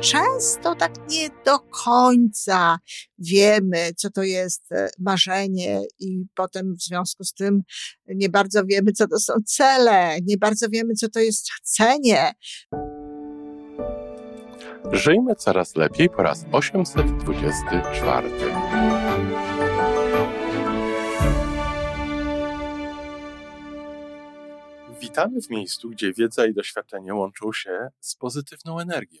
często tak nie do końca wiemy, co to jest e, marzenie, i potem w związku z tym nie bardzo wiemy, co to są cele, nie bardzo wiemy, co to jest chcenie. Żyjmy coraz lepiej po raz 824. Witamy w miejscu, gdzie wiedza i doświadczenie łączą się z pozytywną energią.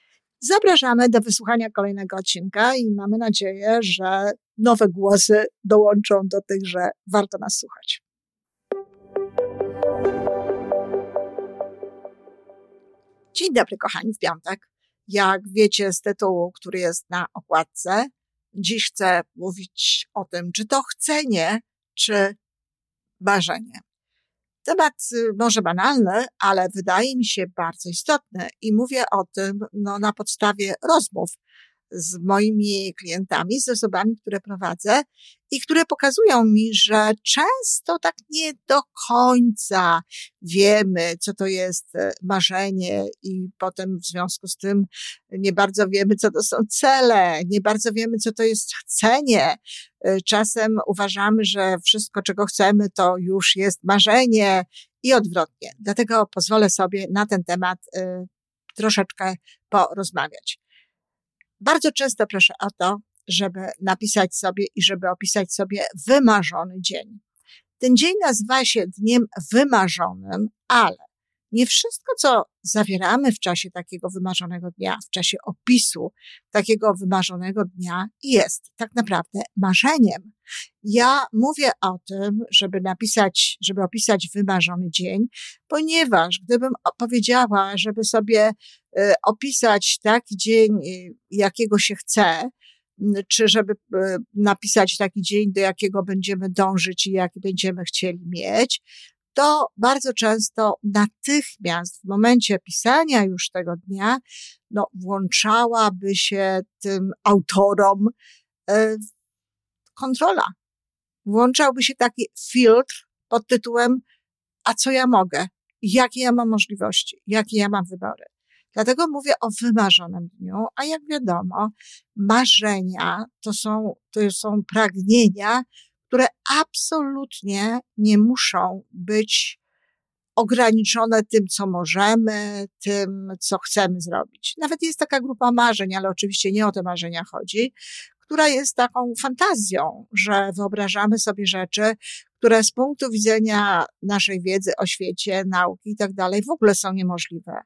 Zapraszamy do wysłuchania kolejnego odcinka i mamy nadzieję, że nowe głosy dołączą do tych, że warto nas słuchać. Dzień dobry, kochani, w piątek. Jak wiecie z tytułu, który jest na okładce, dziś chcę mówić o tym, czy to chcenie, czy marzenie. Temat y, może banalny, ale wydaje mi się bardzo istotny i mówię o tym no, na podstawie rozmów z moimi klientami, z osobami, które prowadzę i które pokazują mi, że często tak nie do końca wiemy, co to jest e, marzenie i potem w związku z tym nie bardzo wiemy, co to są cele, nie bardzo wiemy, co to jest chcenie. E, czasem uważamy, że wszystko, czego chcemy, to już jest marzenie i odwrotnie. Dlatego pozwolę sobie na ten temat e, troszeczkę porozmawiać. Bardzo często proszę o to, żeby napisać sobie i żeby opisać sobie wymarzony dzień. Ten dzień nazywa się dniem wymarzonym, ale nie wszystko, co zawieramy w czasie takiego wymarzonego dnia, w czasie opisu takiego wymarzonego dnia, jest tak naprawdę marzeniem. Ja mówię o tym, żeby napisać, żeby opisać wymarzony dzień, ponieważ gdybym powiedziała, żeby sobie y, opisać taki dzień, y, jakiego się chce, czy żeby y, napisać taki dzień, do jakiego będziemy dążyć i jaki będziemy chcieli mieć, to bardzo często natychmiast w momencie pisania już tego dnia, no, włączałaby się tym autorom e, kontrola. Włączałby się taki filtr pod tytułem, a co ja mogę? Jakie ja mam możliwości? Jakie ja mam wybory? Dlatego mówię o wymarzonym dniu, a jak wiadomo, marzenia to są, to są pragnienia, które absolutnie nie muszą być ograniczone tym, co możemy, tym, co chcemy zrobić. Nawet jest taka grupa marzeń, ale oczywiście nie o te marzenia chodzi, która jest taką fantazją, że wyobrażamy sobie rzeczy, które z punktu widzenia naszej wiedzy o świecie, nauki i tak dalej w ogóle są niemożliwe.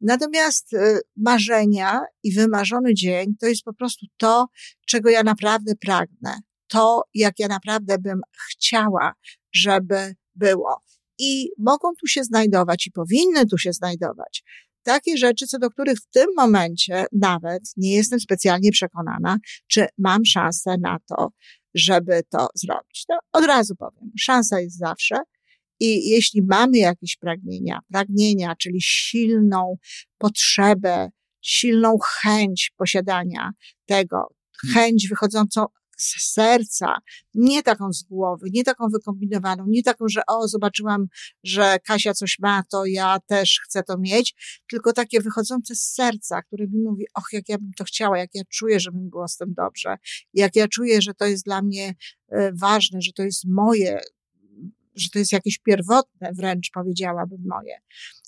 Natomiast y, marzenia i wymarzony dzień to jest po prostu to, czego ja naprawdę pragnę to, jak ja naprawdę bym chciała, żeby było. I mogą tu się znajdować i powinny tu się znajdować takie rzeczy, co do których w tym momencie nawet nie jestem specjalnie przekonana, czy mam szansę na to, żeby to zrobić. To od razu powiem, szansa jest zawsze. I jeśli mamy jakieś pragnienia, pragnienia, czyli silną potrzebę, silną chęć posiadania tego, chęć wychodzącą z serca, nie taką z głowy, nie taką wykombinowaną, nie taką, że o, zobaczyłam, że Kasia coś ma, to ja też chcę to mieć, tylko takie wychodzące z serca, które mi mówi, och, jak ja bym to chciała, jak ja czuję, że bym było z tym dobrze, jak ja czuję, że to jest dla mnie e, ważne, że to jest moje, że to jest jakieś pierwotne, wręcz powiedziałabym moje.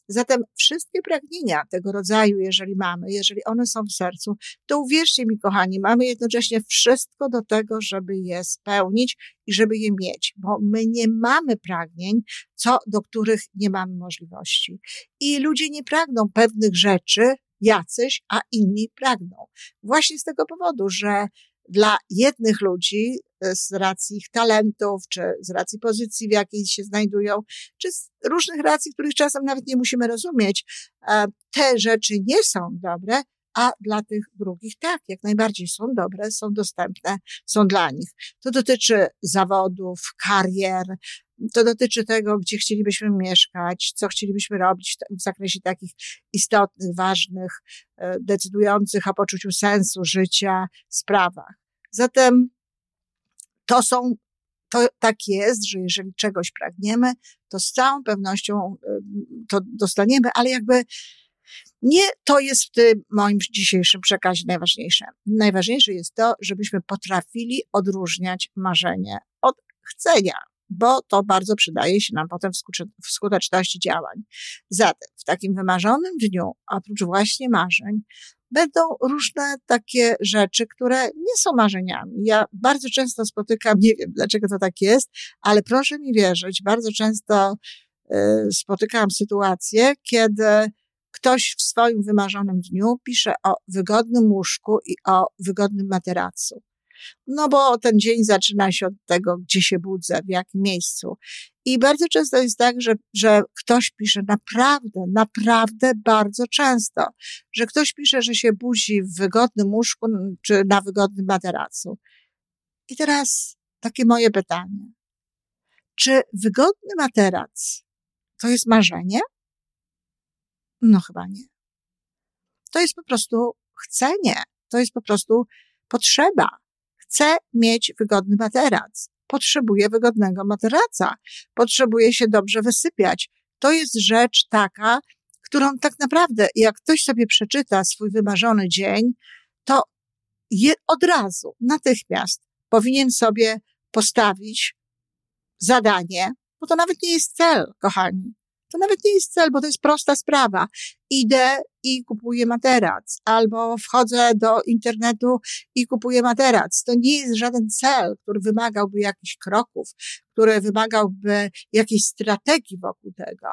Zatem wszystkie pragnienia tego rodzaju, jeżeli mamy, jeżeli one są w sercu, to uwierzcie mi, kochani, mamy jednocześnie wszystko do tego, żeby je spełnić i żeby je mieć, bo my nie mamy pragnień, co do których nie mamy możliwości. I ludzie nie pragną pewnych rzeczy, jacyś, a inni pragną. Właśnie z tego powodu, że dla jednych ludzi z racji ich talentów, czy z racji pozycji, w jakiej się znajdują, czy z różnych racji, których czasem nawet nie musimy rozumieć, e, te rzeczy nie są dobre, a dla tych drugich tak, jak najbardziej są dobre, są dostępne, są dla nich. To dotyczy zawodów, karier, to dotyczy tego, gdzie chcielibyśmy mieszkać, co chcielibyśmy robić w zakresie takich istotnych, ważnych, e, decydujących o poczuciu sensu życia sprawach. Zatem to są, to tak jest, że jeżeli czegoś pragniemy, to z całą pewnością to dostaniemy, ale jakby nie to jest w tym moim dzisiejszym przekazie najważniejsze. Najważniejsze jest to, żebyśmy potrafili odróżniać marzenie od chcenia bo to bardzo przydaje się nam potem w skuteczności działań. Zatem w takim wymarzonym dniu, oprócz właśnie marzeń, będą różne takie rzeczy, które nie są marzeniami. Ja bardzo często spotykam, nie wiem dlaczego to tak jest, ale proszę mi wierzyć, bardzo często y, spotykam sytuacje, kiedy ktoś w swoim wymarzonym dniu pisze o wygodnym łóżku i o wygodnym materacu. No bo ten dzień zaczyna się od tego, gdzie się budzę, w jakim miejscu. I bardzo często jest tak, że, że ktoś pisze naprawdę, naprawdę bardzo często, że ktoś pisze, że się budzi w wygodnym łóżku czy na wygodnym materacu. I teraz takie moje pytanie. Czy wygodny materac to jest marzenie? No chyba nie. To jest po prostu chcenie. To jest po prostu potrzeba. Chcę mieć wygodny materac. Potrzebuję wygodnego materaca. Potrzebuję się dobrze wysypiać. To jest rzecz taka, którą tak naprawdę, jak ktoś sobie przeczyta swój wymarzony dzień, to je od razu, natychmiast powinien sobie postawić zadanie, bo to nawet nie jest cel, kochani. To nawet nie jest cel, bo to jest prosta sprawa. Idę i kupuję materac, albo wchodzę do internetu i kupuję materac. To nie jest żaden cel, który wymagałby jakichś kroków, który wymagałby jakiejś strategii wokół tego.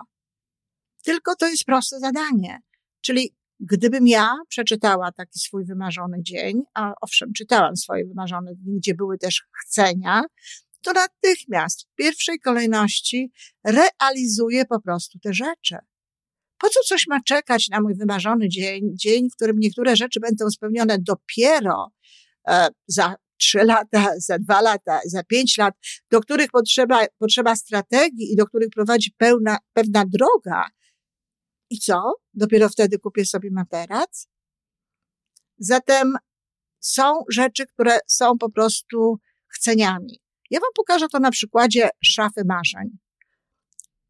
Tylko to jest proste zadanie. Czyli gdybym ja przeczytała taki swój wymarzony dzień, a owszem, czytałam swoje wymarzone dni, gdzie były też chcenia, to natychmiast w pierwszej kolejności realizuje po prostu te rzeczy. Po co coś ma czekać na mój wymarzony dzień, dzień, w którym niektóre rzeczy będą spełnione dopiero e, za trzy lata, za dwa lata, za pięć lat, do których potrzeba, potrzeba strategii i do których prowadzi pełna, pewna droga. I co? Dopiero wtedy kupię sobie materac? Zatem są rzeczy, które są po prostu chceniami. Ja Wam pokażę to na przykładzie szafy marzeń.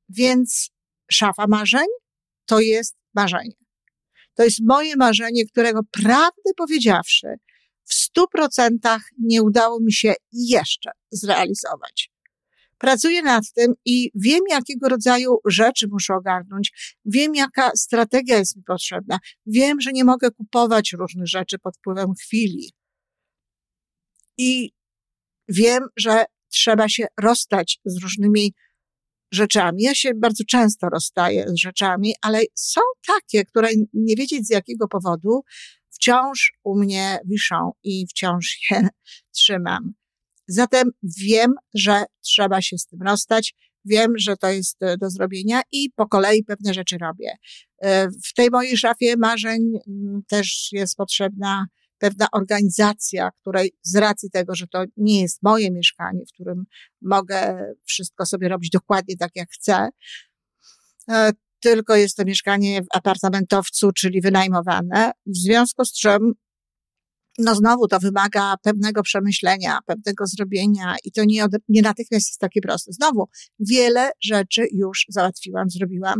Więc szafa marzeń to jest marzenie. To jest moje marzenie, którego prawdę powiedziawszy, w stu procentach nie udało mi się jeszcze zrealizować. Pracuję nad tym i wiem, jakiego rodzaju rzeczy muszę ogarnąć. Wiem, jaka strategia jest mi potrzebna. Wiem, że nie mogę kupować różnych rzeczy pod wpływem chwili. I wiem, że trzeba się rozstać z różnymi rzeczami. Ja się bardzo często rozstaję z rzeczami, ale są takie, które nie wiedzieć z jakiego powodu wciąż u mnie wiszą i wciąż je trzymam. Zatem wiem, że trzeba się z tym rozstać. Wiem, że to jest e, do zrobienia i po kolei pewne rzeczy robię. E, w tej mojej szafie marzeń mm, też jest potrzebna pewna organizacja, której z racji tego, że to nie jest moje mieszkanie, w którym mogę wszystko sobie robić dokładnie tak, jak chcę, e, tylko jest to mieszkanie w apartamentowcu, czyli wynajmowane, w związku z czym no znowu to wymaga pewnego przemyślenia, pewnego zrobienia i to nie, od, nie natychmiast jest takie proste. Znowu, wiele rzeczy już załatwiłam, zrobiłam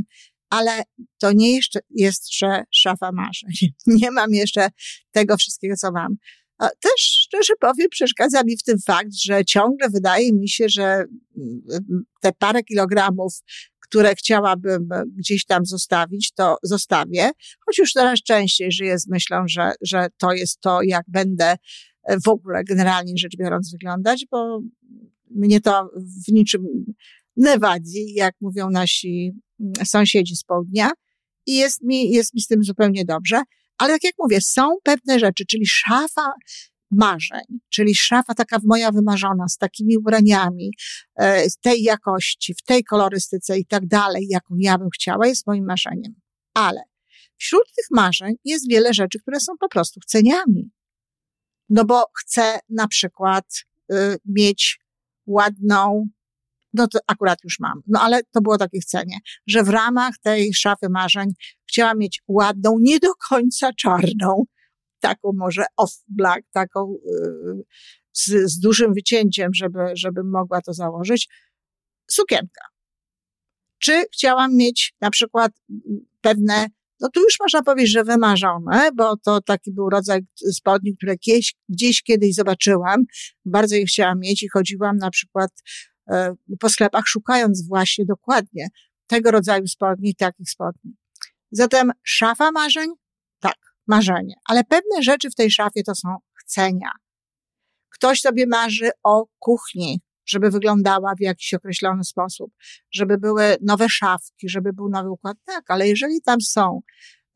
ale to nie jeszcze jest jeszcze szafa marzeń. Nie mam jeszcze tego wszystkiego, co mam. Też szczerze powiem, przeszkadza mi w tym fakt, że ciągle wydaje mi się, że mm, te parę kilogramów, które chciałabym gdzieś tam zostawić, to zostawię, choć już coraz częściej żyję z myślą, że, że to jest to, jak będę w ogóle generalnie rzecz biorąc wyglądać, bo mnie to w niczym nie wadzi, jak mówią nasi sąsiedzi z południa i jest mi, jest mi z tym zupełnie dobrze. Ale tak jak mówię, są pewne rzeczy, czyli szafa marzeń, czyli szafa taka moja wymarzona, z takimi ubraniami, e, tej jakości, w tej kolorystyce i tak dalej, jaką ja bym chciała, jest moim marzeniem. Ale wśród tych marzeń jest wiele rzeczy, które są po prostu chceniami. No bo chcę na przykład y, mieć ładną, no to akurat już mam, no ale to było takie chcenie, że w ramach tej szafy marzeń chciałam mieć ładną, nie do końca czarną, taką może off black, taką y, z, z dużym wycięciem, żeby, żeby mogła to założyć, sukienka. Czy chciałam mieć na przykład pewne, no tu już można powiedzieć, że wymarzone, bo to taki był rodzaj spodni, które gdzieś, gdzieś kiedyś zobaczyłam, bardzo je chciałam mieć i chodziłam na przykład po sklepach szukając właśnie dokładnie tego rodzaju spodni, takich spodni. Zatem szafa marzeń? Tak, marzenie. Ale pewne rzeczy w tej szafie to są chcenia. Ktoś sobie marzy o kuchni, żeby wyglądała w jakiś określony sposób, żeby były nowe szafki, żeby był nowy układ. Tak, ale jeżeli tam są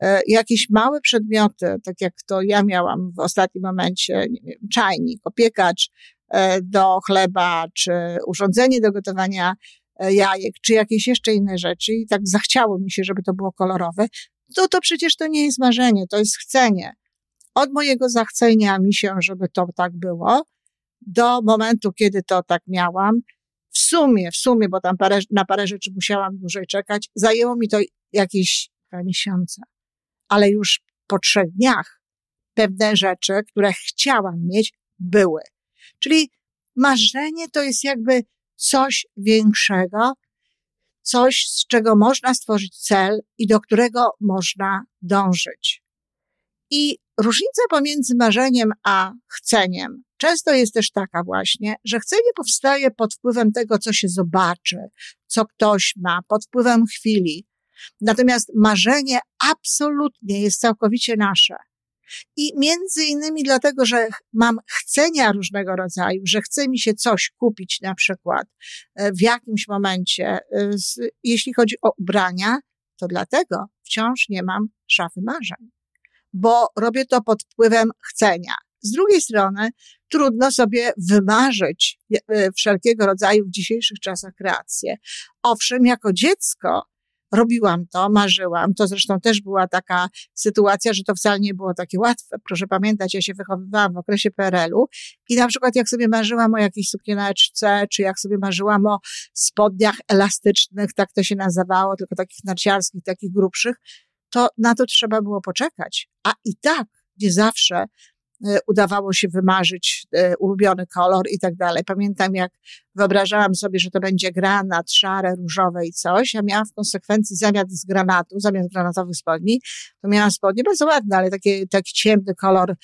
e, jakieś małe przedmioty, tak jak to ja miałam w ostatnim momencie, nie wiem, czajnik, opiekacz e, do chleba, czy urządzenie do gotowania e, jajek, czy jakieś jeszcze inne rzeczy i tak zachciało mi się, żeby to było kolorowe, to to przecież to nie jest marzenie, to jest chcenie. Od mojego zachcenia mi się, żeby to tak było, do momentu, kiedy to tak miałam, w sumie, w sumie, bo tam parę, na parę rzeczy musiałam dłużej czekać, zajęło mi to jakieś dwa miesiące. Ale już po trzech dniach pewne rzeczy, które chciałam mieć, były. Czyli marzenie to jest jakby coś większego, coś, z czego można stworzyć cel i do którego można dążyć. I różnica pomiędzy marzeniem a chceniem często jest też taka właśnie, że chcenie powstaje pod wpływem tego, co się zobaczy, co ktoś ma, pod wpływem chwili. Natomiast marzenie absolutnie jest całkowicie nasze. I między innymi dlatego, że mam chcenia różnego rodzaju, że chce mi się coś kupić na przykład e, w jakimś momencie, e, jeśli chodzi o ubrania, to dlatego wciąż nie mam szafy marzeń bo robię to pod wpływem chcenia. Z drugiej strony, trudno sobie wymarzyć e, wszelkiego rodzaju w dzisiejszych czasach kreacje. Owszem, jako dziecko robiłam to, marzyłam. To zresztą też była taka sytuacja, że to wcale nie było takie łatwe. Proszę pamiętać, ja się wychowywałam w okresie PRL-u i na przykład jak sobie marzyłam o jakiejś sukieneczce, czy jak sobie marzyłam o spodniach elastycznych, tak to się nazywało, tylko takich narciarskich, takich grubszych, to na to trzeba było poczekać. A i tak, nie zawsze udawało się wymarzyć e, ulubiony kolor i tak dalej. Pamiętam, jak wyobrażałam sobie, że to będzie granat, szare, różowe i coś. Ja miałam w konsekwencji zamiast z granatu, zamiast granatowych spodni, to miałam spodnie bardzo ładne, ale taki, taki ciemny kolor e,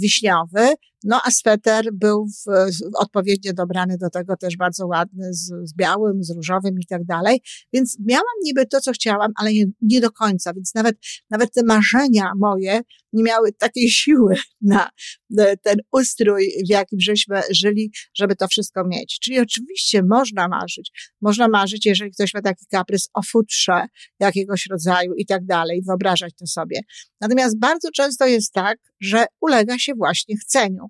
wiśniowy. No a sweter był w, odpowiednio dobrany do tego, też bardzo ładny, z, z białym, z różowym i tak dalej. Więc miałam niby to, co chciałam, ale nie, nie do końca. Więc nawet, nawet te marzenia moje nie miały takiej siły na ten ustrój, w jakim żeśmy żyli, żeby to wszystko mieć. Czyli oczywiście można marzyć. Można marzyć, jeżeli ktoś ma taki kaprys o futrze jakiegoś rodzaju i tak dalej, wyobrażać to sobie. Natomiast bardzo często jest tak, że ulega się właśnie chceniu.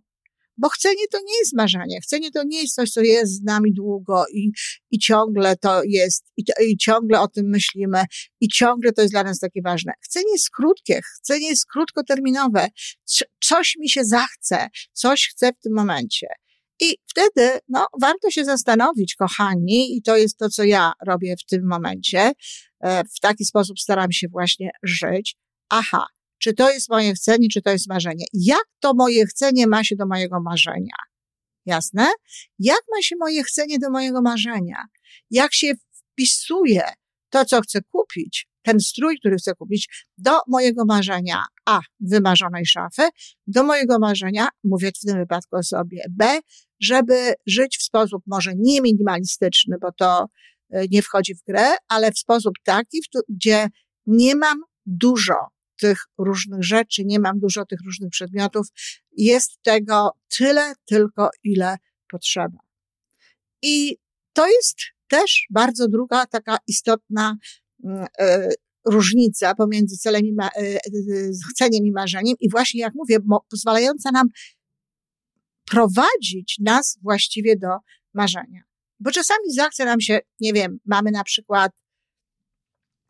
Bo chcenie to nie jest marzenie. Chcenie to nie jest coś, co jest z nami długo i, i ciągle to jest, i, i ciągle o tym myślimy, i ciągle to jest dla nas takie ważne. Chcenie jest krótkie, chcenie jest krótkoterminowe. Coś mi się zachce, coś chcę w tym momencie. I wtedy, no, warto się zastanowić, kochani, i to jest to, co ja robię w tym momencie. E, w taki sposób staram się właśnie żyć. Aha, czy to jest moje chcenie, czy to jest marzenie? Jak to moje chcenie ma się do mojego marzenia? Jasne? Jak ma się moje chcenie do mojego marzenia? Jak się wpisuje to, co chcę kupić, ten strój, który chcę kupić, do mojego marzenia A, wymarzonej szafy, do mojego marzenia, mówię w tym wypadku o sobie, B, żeby żyć w sposób może nie minimalistyczny, bo to e, nie wchodzi w grę, ale w sposób taki, gdzie nie mam dużo tych różnych rzeczy, nie mam dużo tych różnych przedmiotów. Jest tego tyle tylko, ile potrzeba. I to jest też bardzo druga taka istotna mm, e, różnica pomiędzy celem i ma, e, e, chceniem i marzeniem i właśnie, jak mówię, pozwalająca nam prowadzić nas właściwie do marzenia. Bo czasami zachce nam się, nie wiem, mamy na przykład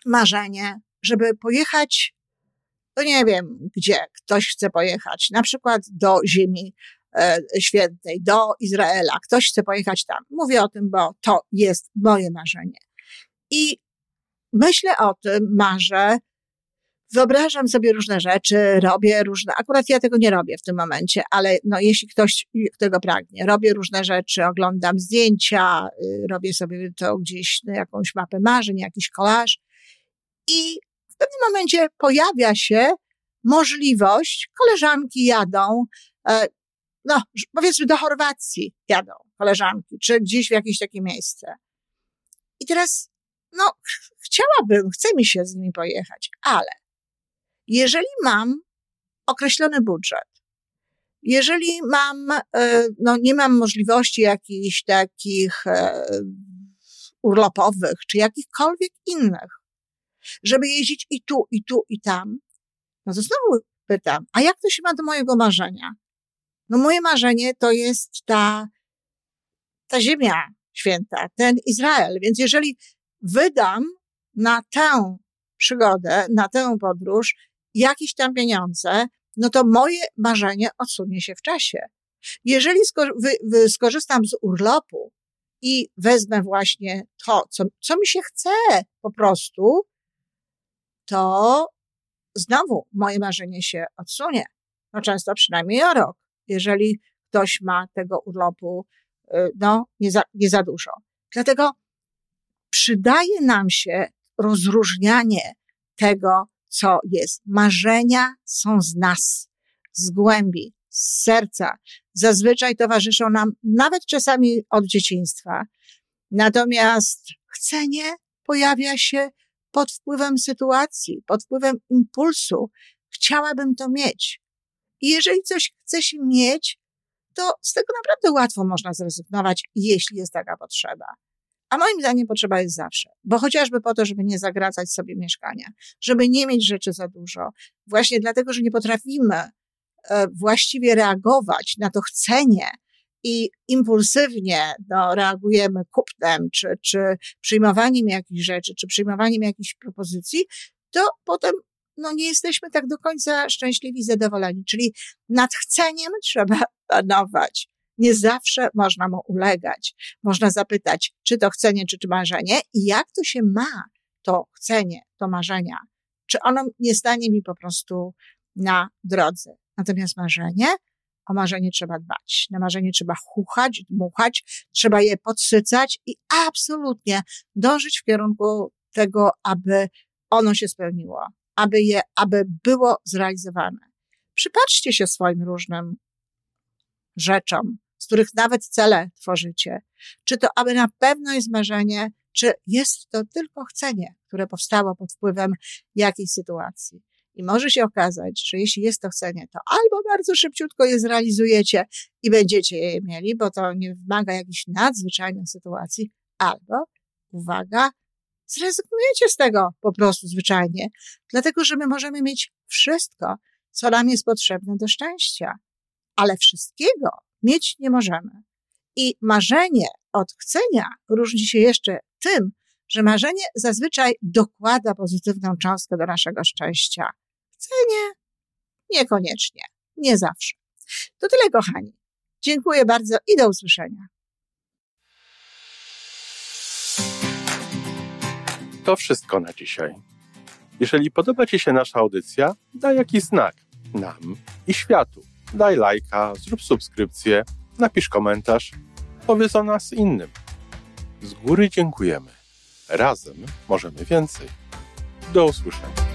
marzenie, żeby pojechać nie wiem gdzie ktoś chce pojechać, na przykład do Ziemi e, Świętej, do Izraela, ktoś chce pojechać tam. Mówię o tym, bo to jest moje marzenie. I myślę o tym, marzę, wyobrażam sobie różne rzeczy, robię różne, akurat ja tego nie robię w tym momencie, ale no, jeśli ktoś tego pragnie, robię różne rzeczy, oglądam zdjęcia, y, robię sobie to gdzieś na jakąś mapę marzeń, jakiś kolaż i w pewnym momencie pojawia się możliwość, koleżanki jadą, e, no, powiedzmy do Chorwacji jadą koleżanki, czy gdzieś w jakieś takie miejsce. I teraz, no, chciałabym, chce mi się z nimi pojechać, ale jeżeli mam określony budżet, jeżeli mam, e, no nie mam możliwości jakichś takich e, urlopowych, czy jakichkolwiek innych, żeby jeździć i tu, i tu, i tam, no to znowu pytam, a jak to się ma do mojego marzenia? No moje marzenie to jest ta, ta ziemia święta, ten Izrael. Więc jeżeli wydam na tę przygodę, na tę podróż jakieś tam pieniądze, no to moje marzenie odsunie się w czasie. Jeżeli skorzystam z urlopu i wezmę właśnie to, co, co mi się chce po prostu, to znowu moje marzenie się odsunie. No często przynajmniej o rok, jeżeli ktoś ma tego urlopu, y, no, nie za, nie za dużo. Dlatego przydaje nam się rozróżnianie tego, co jest. Marzenia są z nas, z głębi, z serca. Zazwyczaj towarzyszą nam nawet czasami od dzieciństwa. Natomiast chcenie pojawia się pod wpływem sytuacji, pod wpływem impulsu. Chciałabym to mieć. I jeżeli coś chce się mieć, to z tego naprawdę łatwo można zrezygnować, jeśli jest taka potrzeba. A moim zdaniem potrzeba jest zawsze, bo chociażby po to, żeby nie zagracać sobie mieszkania, żeby nie mieć rzeczy za dużo, właśnie dlatego, że nie potrafimy e, właściwie reagować na to chcenie i impulsywnie no, reagujemy kupnem, czy, czy przyjmowaniem jakichś rzeczy, czy przyjmowaniem jakichś propozycji, to potem no, nie jesteśmy tak do końca szczęśliwi, zadowoleni. Czyli nad chceniem trzeba panować nie zawsze można mu ulegać. Można zapytać, czy to chcenie, czy, czy marzenie i jak to się ma, to chcenie, to marzenia. Czy ono nie stanie mi po prostu na drodze. Natomiast marzenie, o marzenie trzeba dbać. Na marzenie trzeba chuchać, dmuchać, trzeba je podsycać i absolutnie dążyć w kierunku tego, aby ono się spełniło, aby je, aby było zrealizowane. Przypatrzcie się swoim różnym rzeczom, z których nawet cele tworzycie. Czy to aby na pewno jest marzenie, czy jest to tylko chcenie, które powstało pod wpływem jakiejś sytuacji. I może się okazać, że jeśli jest to chcenie, to albo bardzo szybciutko je zrealizujecie i będziecie je mieli, bo to nie wymaga jakichś nadzwyczajnych sytuacji, albo, uwaga, zrezygnujecie z tego po prostu zwyczajnie, dlatego że my możemy mieć wszystko, co nam jest potrzebne do szczęścia, ale wszystkiego mieć nie możemy. I marzenie od chcenia różni się jeszcze tym, że marzenie zazwyczaj dokłada pozytywną cząstkę do naszego szczęścia. Chcenie niekoniecznie, nie zawsze. To tyle, kochani. Dziękuję bardzo i do usłyszenia. To wszystko na dzisiaj. Jeżeli podoba Ci się nasza audycja, daj jakiś znak nam i światu daj lajka, zrób subskrypcję, napisz komentarz, powiedz o nas innym. Z góry dziękujemy. Razem możemy więcej. Do usłyszenia.